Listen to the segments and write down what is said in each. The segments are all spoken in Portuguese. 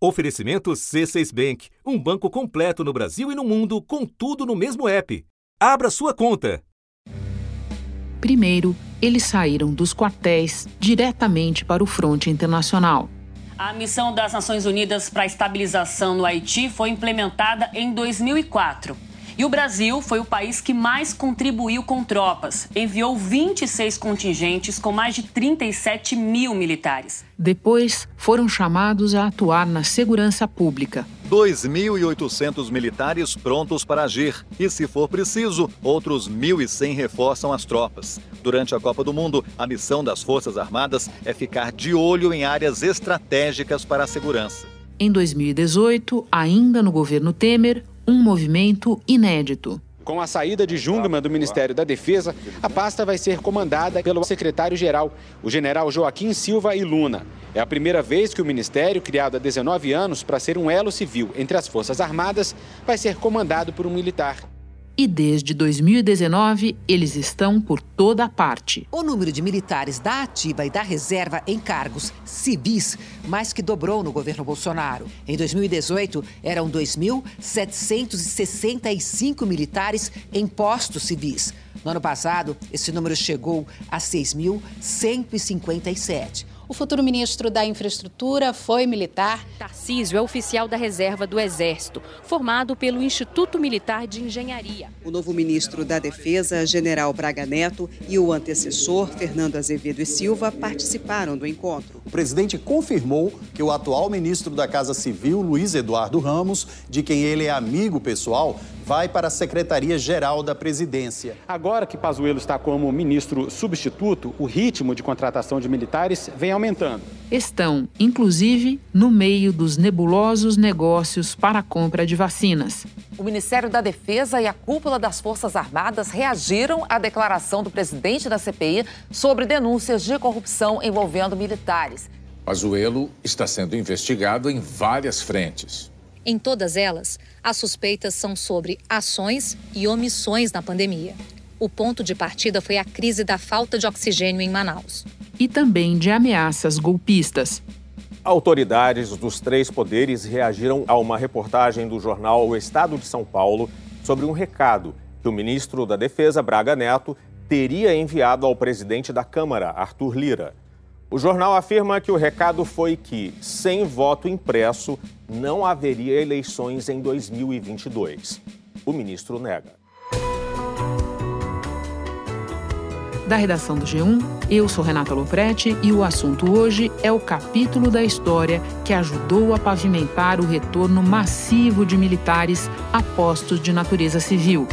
Oferecimento C6 Bank, um banco completo no Brasil e no mundo, com tudo no mesmo app. Abra sua conta. Primeiro, eles saíram dos quartéis diretamente para o fronte internacional. A missão das Nações Unidas para a estabilização no Haiti foi implementada em 2004. E o Brasil foi o país que mais contribuiu com tropas. Enviou 26 contingentes com mais de 37 mil militares. Depois, foram chamados a atuar na segurança pública. 2.800 militares prontos para agir. E, se for preciso, outros 1.100 reforçam as tropas. Durante a Copa do Mundo, a missão das Forças Armadas é ficar de olho em áreas estratégicas para a segurança. Em 2018, ainda no governo Temer, um movimento inédito. Com a saída de Jungmann do Ministério da Defesa, a pasta vai ser comandada pelo secretário-geral, o general Joaquim Silva e Luna. É a primeira vez que o ministério, criado há 19 anos para ser um elo civil entre as Forças Armadas, vai ser comandado por um militar e desde 2019 eles estão por toda a parte. O número de militares da ativa e da reserva em cargos civis mais que dobrou no governo Bolsonaro. Em 2018, eram 2.765 militares em postos civis. No ano passado, esse número chegou a 6.157. O futuro ministro da Infraestrutura foi militar. Tarcísio é oficial da reserva do Exército, formado pelo Instituto Militar de Engenharia. O novo ministro da Defesa, general Braga Neto, e o antecessor, Fernando Azevedo e Silva, participaram do encontro. O presidente confirmou que o atual ministro da Casa Civil, Luiz Eduardo Ramos, de quem ele é amigo pessoal, vai para a Secretaria-Geral da Presidência. Agora que Pazuello está como ministro substituto, o ritmo de contratação de militares vem aumentando. Estão, inclusive, no meio dos nebulosos negócios para a compra de vacinas. O Ministério da Defesa e a cúpula das Forças Armadas reagiram à declaração do presidente da CPI sobre denúncias de corrupção envolvendo militares. Pazuello está sendo investigado em várias frentes. Em todas elas, as suspeitas são sobre ações e omissões na pandemia. O ponto de partida foi a crise da falta de oxigênio em Manaus. E também de ameaças golpistas. Autoridades dos três poderes reagiram a uma reportagem do jornal O Estado de São Paulo sobre um recado que o ministro da Defesa, Braga Neto, teria enviado ao presidente da Câmara, Arthur Lira. O jornal afirma que o recado foi que, sem voto impresso, não haveria eleições em 2022. O ministro nega. Da redação do G1, eu sou Renata Loprete e o assunto hoje é o capítulo da história que ajudou a pavimentar o retorno massivo de militares a postos de natureza civil.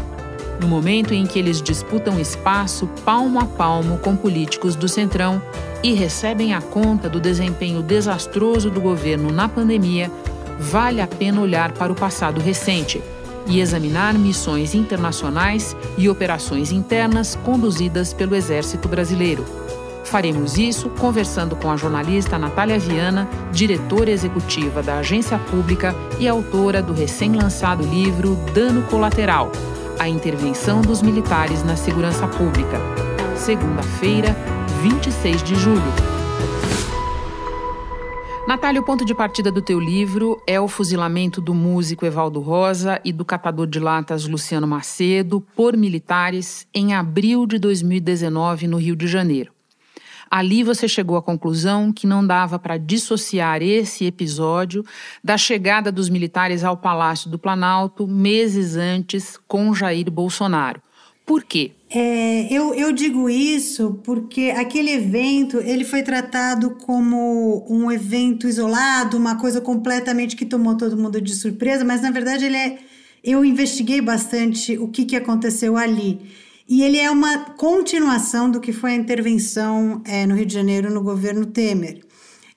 No momento em que eles disputam espaço palmo a palmo com políticos do Centrão e recebem a conta do desempenho desastroso do governo na pandemia, vale a pena olhar para o passado recente e examinar missões internacionais e operações internas conduzidas pelo Exército Brasileiro. Faremos isso conversando com a jornalista Natália Viana, diretora executiva da agência pública e autora do recém-lançado livro Dano Colateral A Intervenção dos Militares na Segurança Pública. Segunda-feira, 26 de julho. Natália, o ponto de partida do teu livro é o fuzilamento do músico Evaldo Rosa e do catador de latas Luciano Macedo por militares em abril de 2019 no Rio de Janeiro. Ali você chegou à conclusão que não dava para dissociar esse episódio da chegada dos militares ao Palácio do Planalto meses antes com Jair Bolsonaro. Por quê? É, eu, eu digo isso porque aquele evento ele foi tratado como um evento isolado, uma coisa completamente que tomou todo mundo de surpresa, mas na verdade ele é. Eu investiguei bastante o que, que aconteceu ali. E ele é uma continuação do que foi a intervenção é, no Rio de Janeiro no governo Temer.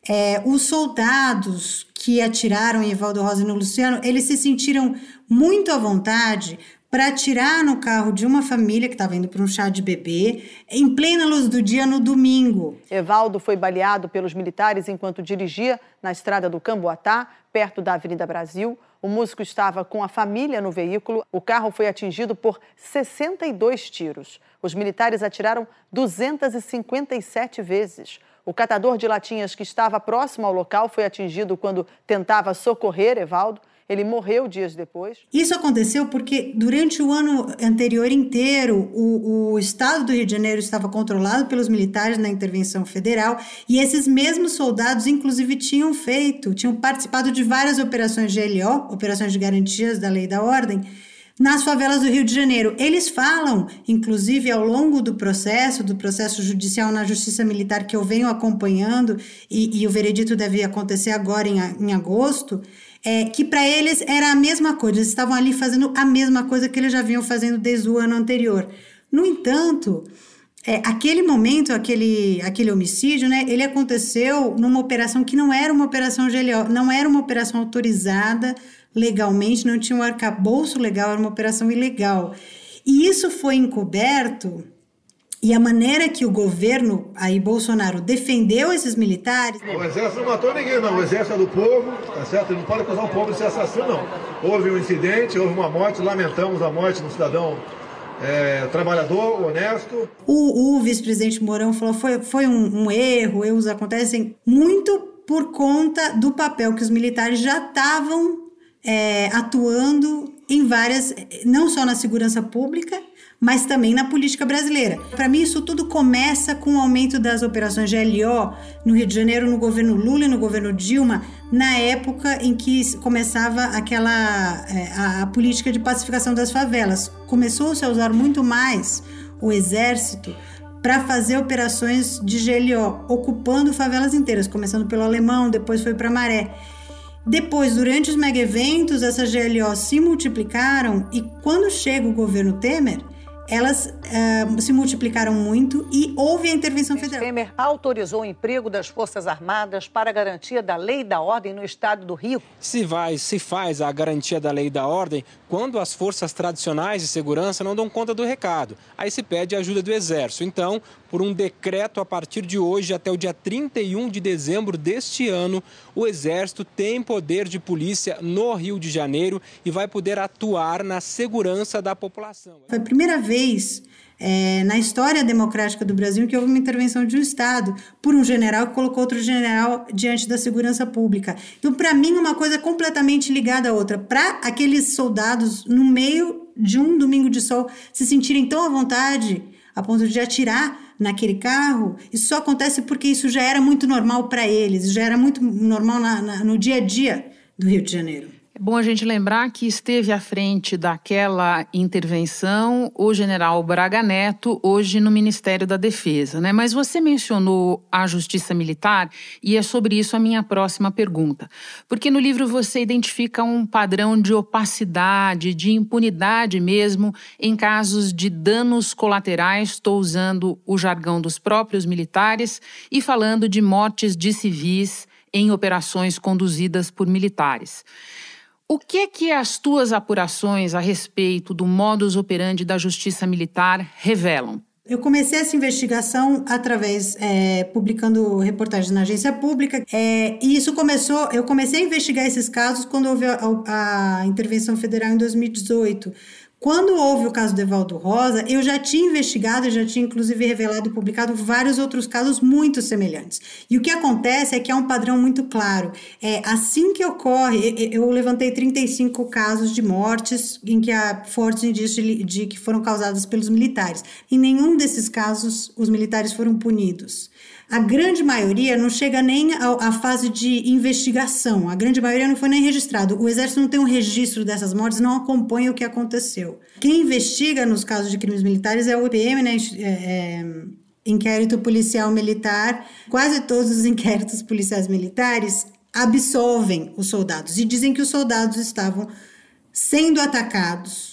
É, os soldados que atiraram em Evaldo Rosa e no Luciano, eles se sentiram muito à vontade para atirar no carro de uma família que estava indo para um chá de bebê, em plena luz do dia no domingo. Evaldo foi baleado pelos militares enquanto dirigia na estrada do Camboatá, perto da Avenida Brasil. O músico estava com a família no veículo. O carro foi atingido por 62 tiros. Os militares atiraram 257 vezes. O catador de latinhas que estava próximo ao local foi atingido quando tentava socorrer Evaldo. Ele morreu dias depois. Isso aconteceu porque durante o ano anterior inteiro, o, o, estado do Rio de Janeiro estava controlado pelos militares na intervenção federal e esses mesmos soldados, inclusive, tinham feito, tinham participado de várias operações de GLO, operações de garantias da lei da ordem, nas favelas do Rio de Janeiro. Eles falam, inclusive, ao longo do processo, do processo judicial na Justiça Militar que eu venho acompanhando, e, e o veredito deve acontecer agora em, em agosto, é, que para eles era a mesma coisa, eles estavam ali fazendo a mesma coisa que eles já vinham fazendo desde o ano anterior. No entanto, é, aquele momento, aquele, aquele homicídio, né, ele aconteceu numa operação que não era uma operação GLO, não era uma operação autorizada legalmente, não tinha um arcabouço legal, era uma operação ilegal. E isso foi encoberto e a maneira que o governo, aí Bolsonaro, defendeu esses militares. O exército não matou ninguém, não. O exército é do povo, tá certo? Ele não pode acusar o povo de ser assassino, não. Houve um incidente, houve uma morte, lamentamos a morte de um cidadão é, trabalhador, honesto. O, o vice-presidente Mourão falou foi foi um, um erro, erros acontecem muito por conta do papel que os militares já estavam é, atuando em várias, não só na segurança pública, mas também na política brasileira. Para mim, isso tudo começa com o aumento das operações GLO no Rio de Janeiro, no governo Lula e no governo Dilma, na época em que começava aquela é, a, a política de pacificação das favelas. Começou-se a usar muito mais o exército para fazer operações de GLO, ocupando favelas inteiras, começando pelo Alemão, depois foi para Maré. Depois, durante os mega eventos, essas GLO se multiplicaram e quando chega o governo Temer, elas uh, se multiplicaram muito e houve a intervenção federal. Temer autorizou o emprego das Forças Armadas para a garantia da lei e da ordem no estado do Rio. Se vai, se faz a garantia da lei e da ordem quando as forças tradicionais de segurança não dão conta do recado. Aí se pede a ajuda do Exército. Então, por um decreto a partir de hoje até o dia 31 de dezembro deste ano, o Exército tem poder de polícia no Rio de Janeiro e vai poder atuar na segurança da população. Foi a primeira vez é, na história democrática do Brasil que houve uma intervenção de um Estado por um general que colocou outro general diante da segurança pública. Então, para mim, uma coisa completamente ligada à outra. Para aqueles soldados, no meio de um domingo de sol, se sentirem tão à vontade a ponto de atirar naquele carro, isso só acontece porque isso já era muito normal para eles, já era muito normal na, na, no dia a dia do Rio de Janeiro. É bom a gente lembrar que esteve à frente daquela intervenção o general Braga Neto, hoje no Ministério da Defesa. Né? Mas você mencionou a Justiça Militar e é sobre isso a minha próxima pergunta. Porque no livro você identifica um padrão de opacidade, de impunidade mesmo, em casos de danos colaterais, estou usando o jargão dos próprios militares, e falando de mortes de civis em operações conduzidas por militares. O que é que as tuas apurações a respeito do modus operandi da justiça militar revelam? Eu comecei essa investigação através, é, publicando reportagens na agência pública, é, e isso começou, eu comecei a investigar esses casos quando houve a, a, a intervenção federal em 2018, quando houve o caso do Evaldo Rosa, eu já tinha investigado, já tinha inclusive revelado e publicado vários outros casos muito semelhantes. E o que acontece é que há um padrão muito claro. É assim que ocorre, eu levantei 35 casos de mortes em que há fortes indícios de, de que foram causadas pelos militares. Em nenhum desses casos os militares foram punidos. A grande maioria não chega nem à fase de investigação, a grande maioria não foi nem registrado. O Exército não tem um registro dessas mortes, não acompanha o que aconteceu. Quem investiga nos casos de crimes militares é o IPM, né? É, é, inquérito policial militar. Quase todos os inquéritos policiais militares absolvem os soldados e dizem que os soldados estavam sendo atacados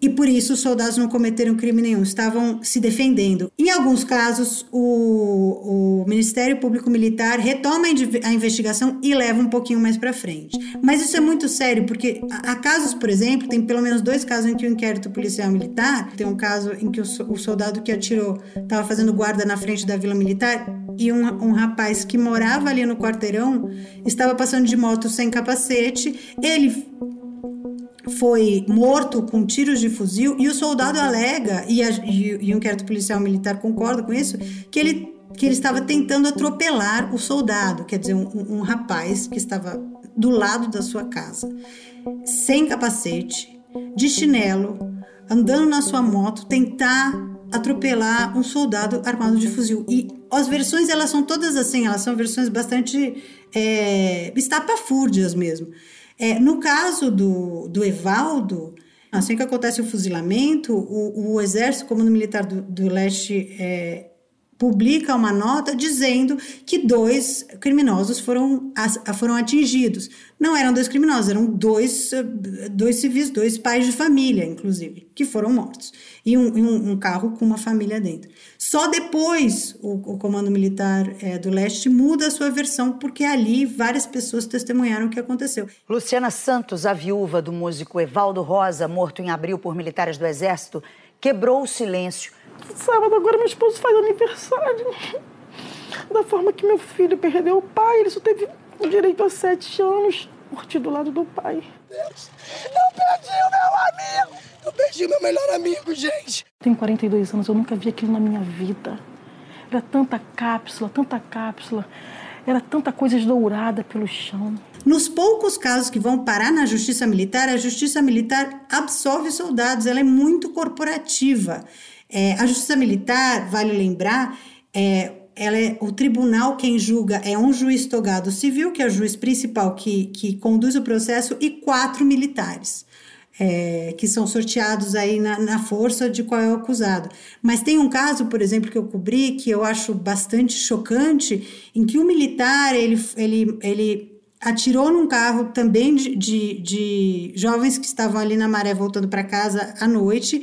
e por isso os soldados não cometeram crime nenhum, estavam se defendendo. Em alguns casos, o, o Ministério Público Militar retoma a investigação e leva um pouquinho mais para frente. Mas isso é muito sério, porque há casos, por exemplo, tem pelo menos dois casos em que o inquérito policial militar, tem um caso em que o, o soldado que atirou estava fazendo guarda na frente da vila militar e um, um rapaz que morava ali no quarteirão estava passando de moto sem capacete, ele foi morto com tiros de fuzil e o soldado alega, e, a, e, o inquérito policial militar concorda com isso, que ele que ele estava tentando atropelar o soldado, quer dizer, um, um rapaz que estava do lado da sua casa, sem capacete, de chinelo, andando na sua moto, tentar atropelar um soldado armado de fuzil. E as versões, elas são todas assim, elas são versões bastante é, estapafúrdias mesmo. É, no caso do, do Evaldo, assim que acontece o fuzilamento, o, o Exército, Comando Militar do, do Leste, é, publica uma nota dizendo que dois criminosos foram, foram atingidos. Não eram dois criminosos, eram dois, dois civis, dois pais de família, inclusive, que foram mortos. E um, um, um carro com uma família dentro. Só depois o, o Comando Militar é, do Leste muda a sua versão, porque ali várias pessoas testemunharam o que aconteceu. Luciana Santos, a viúva do músico Evaldo Rosa, morto em abril por militares do Exército, quebrou o silêncio Sábado agora meu esposo faz aniversário. Da forma que meu filho perdeu o pai, ele só teve direito a sete anos, morti do lado do pai. Deus, eu perdi o meu amigo! Eu perdi o meu melhor amigo, gente! Tenho 42 anos, eu nunca vi aquilo na minha vida. Era tanta cápsula, tanta cápsula. Era tanta coisa dourada pelo chão. Nos poucos casos que vão parar na justiça militar, a justiça militar absolve soldados, ela é muito corporativa. É, a justiça militar, vale lembrar, é, ela é, o tribunal quem julga é um juiz togado civil, que é o juiz principal que, que conduz o processo, e quatro militares. É, que são sorteados aí na, na, força de qual é o acusado. Mas tem um caso, por exemplo, que eu cobri, que eu acho bastante chocante, em que o um militar, ele, ele, ele atirou num carro também de, de, de jovens que estavam ali na maré voltando para casa à noite,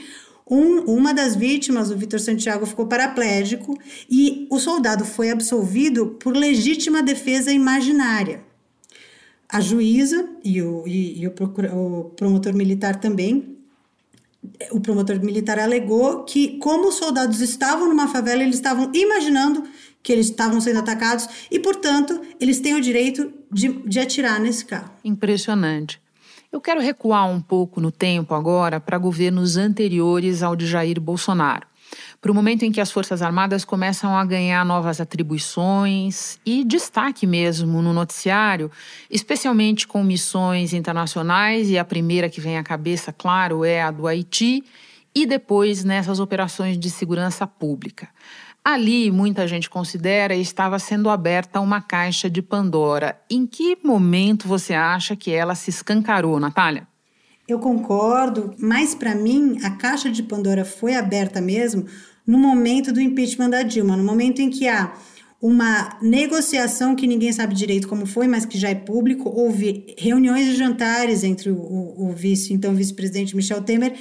um, uma das vítimas, o Vitor Santiago, ficou paraplégico e o soldado foi absolvido por legítima defesa imaginária. A juíza e o, e, e o, o promotor militar também o promotor militar alegou que, como os soldados estavam numa favela, eles estavam imaginando que eles estavam sendo atacados e, portanto, eles têm o direito de, de atirar nesse carro. Impressionante. Eu quero recuar um pouco no tempo agora para governos anteriores ao de Jair Bolsonaro. Para o momento em que as Forças Armadas começam a ganhar novas atribuições e destaque mesmo no noticiário, especialmente com missões internacionais, e a primeira que vem à cabeça, claro, é a do Haiti, e depois nessas operações de segurança pública. Ali, muita gente considera, estava sendo aberta uma caixa de Pandora. Em que momento você acha que ela se escancarou, Natália? Eu concordo, mas para mim a caixa de Pandora foi aberta mesmo no momento do impeachment da Dilma, no momento em que há uma negociação que ninguém sabe direito como foi, mas que já é público. Houve reuniões e jantares entre o, o, o vice, então vice-presidente Michel Temer,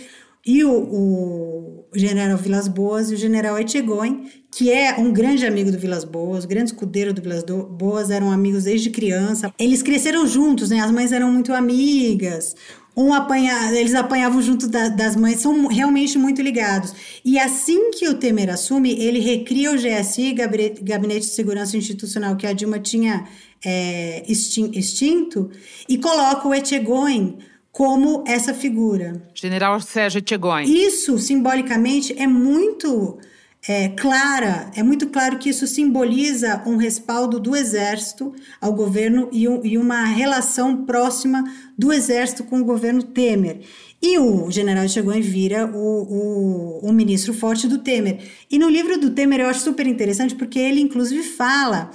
e o, o, general Vilas Boas e o general Etchegoin, que é um grande amigo do Vilas Boas, grande escudeiro do Vilas Boas, eram amigos desde criança. Eles cresceram juntos, né? As mães eram muito amigas. Um apanha, eles apanhavam junto da, das mães, são realmente muito ligados. E assim que o Temer assume, ele recria o GSI, Gabinete de Segurança Institucional, que a Dilma tinha é, extinto, e coloca o Etchegoin como essa figura. General Sérgio Etchegoin. Isso, simbolicamente, é muito é, clara, é muito claro que isso simboliza um respaldo do Exército ao governo e, um, e uma relação próxima do Exército com o governo Temer. E o general Etchegoin vira o, o, o, ministro forte do Temer. E no livro do Temer eu acho super interessante porque ele, inclusive, fala.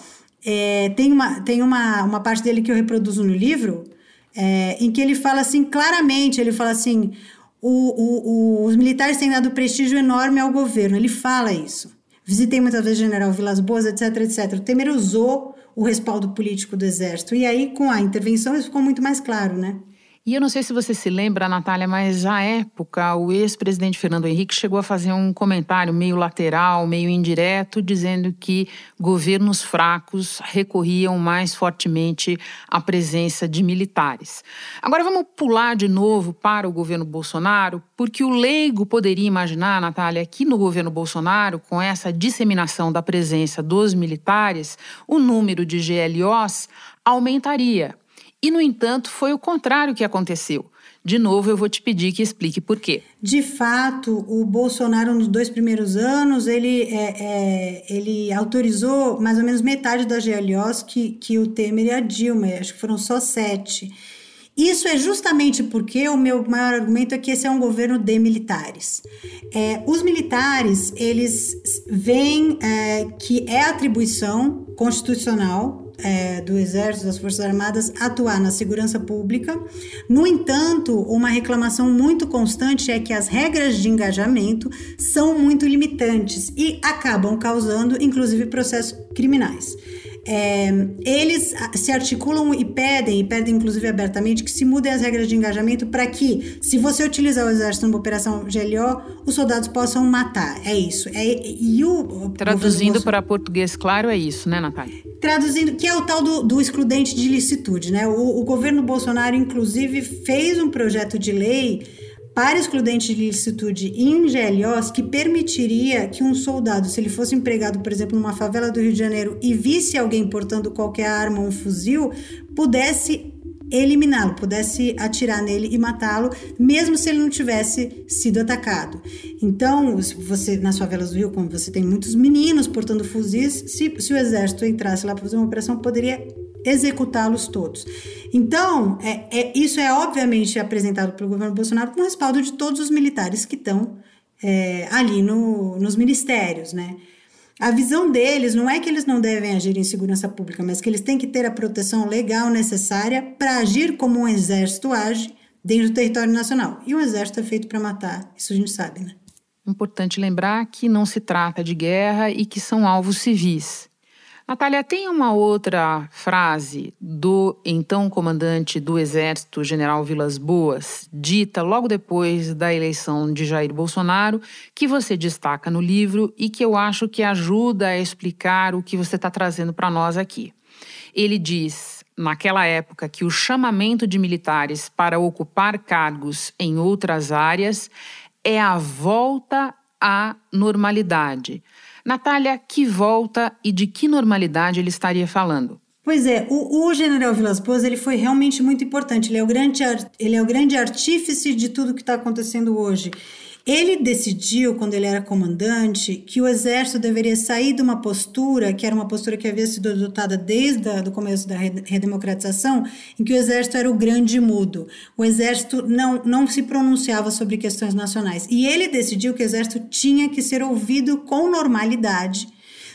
É, tem uma, tem uma, uma parte dele que eu reproduzo no livro, é, em que ele fala assim claramente, ele fala assim, o, o, o, os militares têm dado prestígio enorme ao governo, ele fala isso. Visitei muitas vezes o general Vilas Boas, etc, etc. O Temer usou o respaldo político do exército, e aí com a intervenção isso ficou muito mais claro, né? E eu não sei se você se lembra, Natália, mas à época o ex-presidente Fernando Henrique chegou a fazer um comentário meio lateral, meio indireto, dizendo que governos fracos recorriam mais fortemente à presença de militares. Agora vamos pular de novo para o governo Bolsonaro, porque o leigo poderia imaginar, Natália, que no governo Bolsonaro, com essa disseminação da presença dos militares, o número de GLOs aumentaria E, no entanto, foi o contrário que aconteceu. De novo, eu vou te pedir que explique por quê. De fato, o Bolsonaro, nos dois primeiros anos, ele, é, é, ele autorizou mais ou menos metade das GLOs que, que o Temer e a Dilma, acho que foram só sete. Isso é justamente porque o meu maior argumento é que esse é um governo de militares. É, os militares, eles veem é, que é atribuição constitucional é, do Exército, das Forças Armadas, atuar na segurança pública. No entanto, uma reclamação muito constante é que as regras de engajamento são muito limitantes e acabam causando, inclusive, processos criminais. É, eles se articulam e pedem, e pedem inclusive abertamente, que se mudem as regras de engajamento para que, se você utilizar o exército numa operação GLO, os soldados possam matar. É isso. É, e o, Traduzindo para português claro, é isso, né, Natália? Traduzindo, que é o tal do, do excludente de licitude, né? O, o governo Bolsonaro, inclusive, fez um projeto de lei para excludente de licitude em GLOs que permitiria que um soldado, se ele fosse empregado, por exemplo, numa favela do Rio de Janeiro e visse alguém portando qualquer arma um fuzil, pudesse eliminá-lo, pudesse atirar nele e matá-lo, mesmo se ele não tivesse sido atacado. Então, você nas favelas do Rio, como você tem muitos meninos portando fuzis, se, se o exército entrasse lá para fazer uma operação, poderia executá-los todos. Então, é, é, isso é obviamente apresentado pelo governo Bolsonaro com o respaldo de todos os militares que estão é, ali no, nos ministérios, né? A visão deles não é que eles não devem agir em segurança pública, mas que eles têm que ter a proteção legal necessária para agir como um exército age dentro do território nacional. E o exército é feito para matar, isso a gente sabe, né? Importante lembrar que não se trata de guerra e que são alvos civis. Natália, tem uma outra frase do então comandante do Exército, general Vilas Boas, dita logo depois da eleição de Jair Bolsonaro, que você destaca no livro e que eu acho que ajuda a explicar o que você está trazendo para nós aqui. Ele diz, naquela época, que o chamamento de militares para ocupar cargos em outras áreas é a volta à normalidade Natália, que volta e de que normalidade ele estaria falando? Pois é, o, o general Vilas Boas ele foi realmente muito importante. Ele é o grande, ele é o grande artífice de tudo que está acontecendo hoje. Ele decidiu, quando ele era comandante, que o exército deveria sair de uma postura, que era uma postura que havia sido adotada desde o começo da redemocratização, em que o exército era o grande mudo. O exército não, não se pronunciava sobre questões nacionais. E ele decidiu que o exército tinha que ser ouvido com normalidade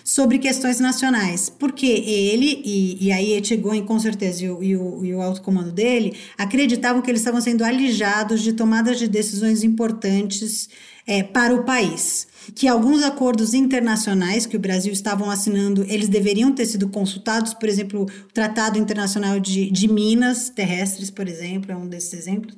sobre questões nacionais, porque ele, e, e aí Etchegoin com certeza e o, e, o, e o alto comando dele, acreditavam que eles estavam sendo alijados de tomadas de decisões importantes é, para o país. Que alguns acordos internacionais que o Brasil estavam assinando, eles deveriam ter sido consultados, por exemplo, o Tratado Internacional de, de Minas Terrestres, por exemplo, é um desses exemplos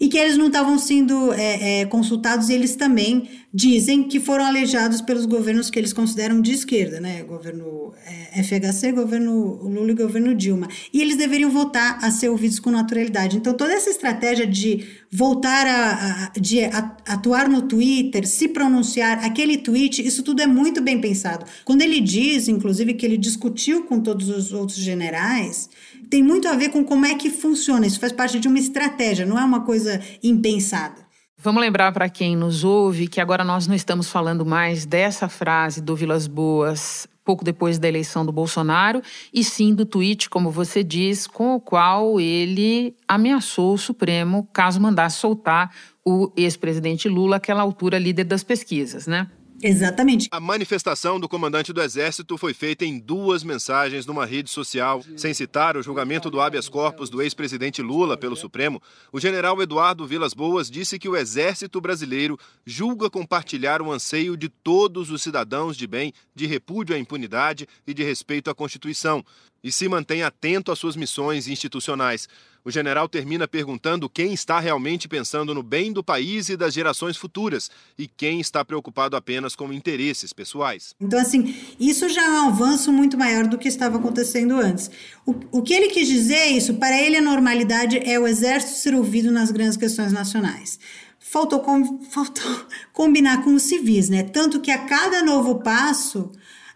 e que eles não estavam sendo é, é, consultados e eles também dizem que foram alejados pelos governos que eles consideram de esquerda, né? Governo é, FHC, governo Lula e governo Dilma. E eles deveriam voltar a ser ouvidos com naturalidade. Então, toda essa estratégia de voltar a, a de atuar no Twitter, se pronunciar, aquele tweet, isso tudo é muito bem pensado. Quando ele diz, inclusive, que ele discutiu com todos os outros generais, tem muito a ver com como é que funciona. Isso faz parte de uma estratégia, não é uma coisa impensada. Vamos lembrar para quem nos ouve que agora nós não estamos falando mais dessa frase do Vilas Boas pouco depois da eleição do Bolsonaro, e sim do tweet, como você diz, com o qual ele ameaçou o Supremo caso mandasse soltar o ex-presidente Lula, àquela altura líder das pesquisas, né? Exatamente. A manifestação do comandante do Exército foi feita em duas mensagens numa rede social. Sem citar o julgamento do habeas corpus do ex-presidente Lula pelo Supremo, o general Eduardo Vilas Boas disse que o Exército brasileiro julga compartilhar o anseio de todos os cidadãos de bem de repúdio à impunidade e de respeito à Constituição e se mantém atento às suas missões institucionais. O general termina perguntando quem está realmente pensando no bem do país e das gerações futuras e quem está preocupado apenas com interesses pessoais. Então, assim, isso já é um avanço muito maior do que estava acontecendo antes. O, o que ele quis dizer é isso: para ele, a normalidade é o exército ser ouvido nas grandes questões nacionais faltou, com, faltou combinar com os civis, né? Tanto que a cada novo passo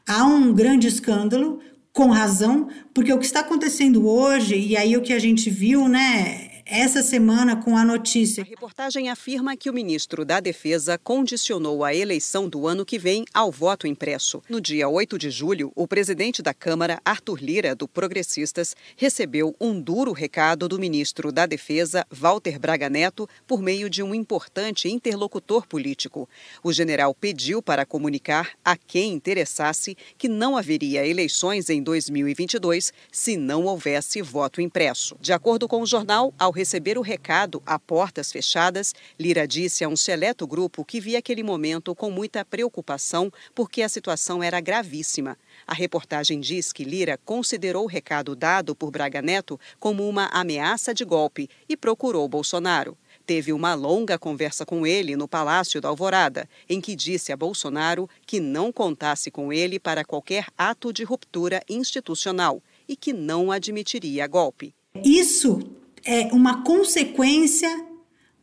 há um grande escândalo com razão, porque o que está acontecendo hoje, e aí o que a gente viu, né, essa semana com a notícia. A reportagem afirma que o ministro da Defesa condicionou a eleição do ano que vem ao voto impresso. No dia 8 de julho, o presidente da Câmara, Arthur Lira, do Progressistas, recebeu um duro recado do ministro da Defesa, Walter Braga Neto, por meio de um importante interlocutor político. O general pediu para comunicar a quem interessasse que não haveria eleições em 2022 se não houvesse voto impresso. De acordo com o jornal, ao receber o recado a portas fechadas, Lira disse a um seleto grupo que via aquele momento com muita preocupação porque a situação era gravíssima. A reportagem diz que Lira considerou o recado dado por Braga Neto como uma ameaça de golpe e procurou Bolsonaro teve uma longa conversa com ele no Palácio da Alvorada, em que disse a Bolsonaro que não contasse com ele para qualquer ato de ruptura institucional e que não admitiria golpe. Isso é uma consequência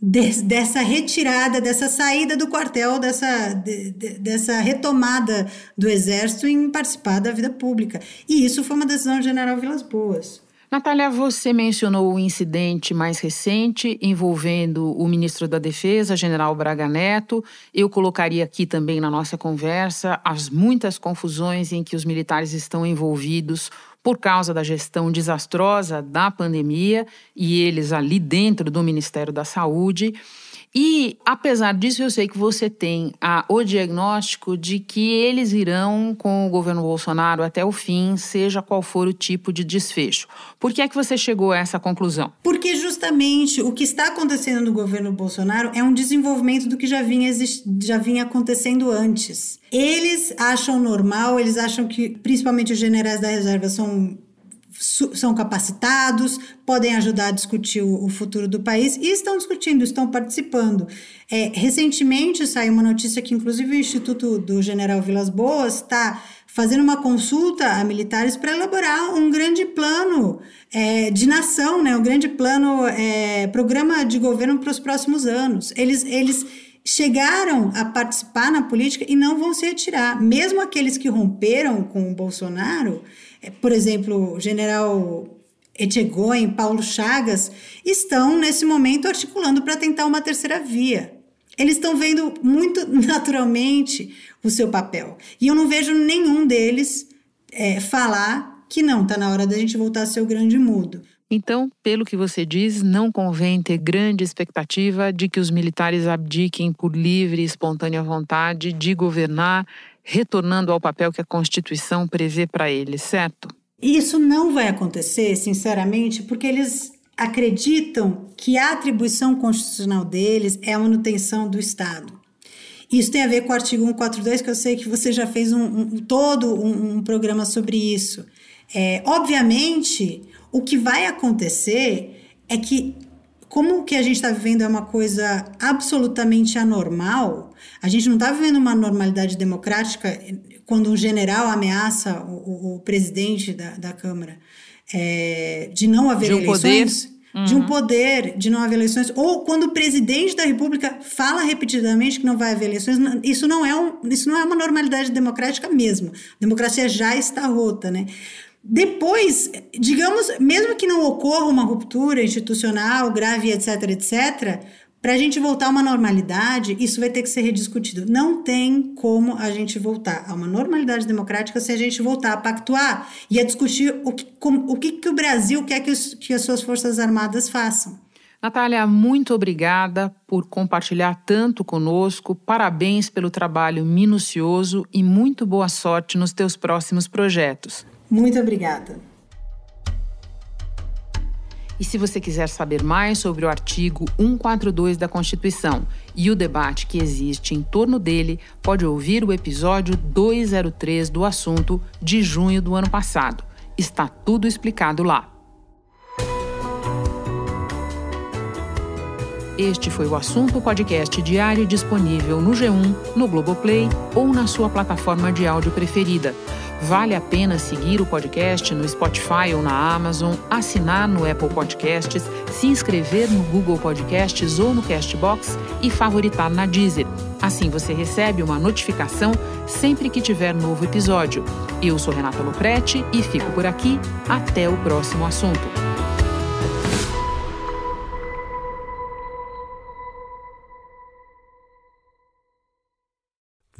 de, dessa retirada, dessa saída do quartel, dessa, de, de, dessa retomada do Exército em participar da vida pública. E isso foi uma decisão do general Vilas Boas. Natália, você mencionou o incidente mais recente envolvendo o ministro da Defesa, general Braga Neto. Eu colocaria aqui também na nossa conversa as muitas confusões em que os militares estão envolvidos por causa da gestão desastrosa da pandemia e eles ali dentro do Ministério da Saúde. E, apesar disso, eu sei que você tem a, o diagnóstico de que eles irão com o governo Bolsonaro até o fim, seja qual for o tipo de desfecho. Por que é que você chegou a essa conclusão? Porque justamente o que está acontecendo no governo Bolsonaro é um desenvolvimento do que já vinha, já vinha acontecendo antes. Eles acham normal, eles acham que, principalmente os generais da reserva, são são capacitados, podem ajudar a discutir o, o, futuro do país e estão discutindo, estão participando. É, recentemente saiu uma notícia que, inclusive, o Instituto do General Vilas Boas está fazendo uma consulta a militares para elaborar um grande plano é, de nação, né, um grande plano, é, programa de governo para os próximos anos. Eles, eles chegaram a participar na política e não vão se retirar. Mesmo aqueles que romperam com o Bolsonaro por exemplo, o general Etchegóin, Paulo Chagas, estão nesse momento articulando para tentar uma terceira via. Eles estão vendo muito naturalmente o seu papel. E eu não vejo nenhum deles é, falar que não, está na hora da gente voltar a ser o grande mudo. Então, pelo que você diz, não convém ter grande expectativa de que os militares abdiquem por livre e espontânea vontade de governar retornando ao papel que a Constituição prevê para eles, certo? Isso não vai acontecer, sinceramente, porque eles acreditam que a atribuição constitucional deles é a manutenção do Estado. Isso tem a ver com o artigo 142, que eu sei que você já fez um, um todo um, um, programa sobre isso. É, obviamente, o que vai acontecer é que, como o que a gente está vivendo é uma coisa absolutamente anormal, a gente não está vivendo uma normalidade democrática quando um general ameaça o, o presidente da, da Câmara é, de não haver de um eleições. Poder. Uhum. De um poder de não haver eleições, ou quando o presidente da República fala repetidamente que não vai haver eleições, isso não é, um, isso não é uma normalidade democrática mesmo. A democracia já está rota, né? Depois, digamos, mesmo que não ocorra uma ruptura institucional grave, etc., etc., para a gente voltar a uma normalidade, isso vai ter que ser rediscutido. Não tem como a gente voltar a uma normalidade democrática se a gente voltar a pactuar e a discutir o que, o, que, que o Brasil quer que, os, que as suas Forças Armadas façam. Natália, muito obrigada por compartilhar tanto conosco. Parabéns pelo trabalho minucioso e muito boa sorte nos teus próximos projetos. Muito obrigada. E se você quiser saber mais sobre o artigo 142 da Constituição e o debate que existe em torno dele, pode ouvir o episódio 203 do assunto de junho do ano passado. Está tudo explicado lá. Este foi o assunto podcast diário disponível no G1, no Globoplay ou na sua plataforma de áudio preferida. Vale a pena seguir o podcast no Spotify ou na Amazon, assinar no Apple Podcasts, se inscrever no Google Podcasts ou no Castbox e favoritar na Deezer. Assim você recebe uma notificação sempre que tiver novo episódio. Eu sou Renata Loprete e fico por aqui. Até o próximo assunto.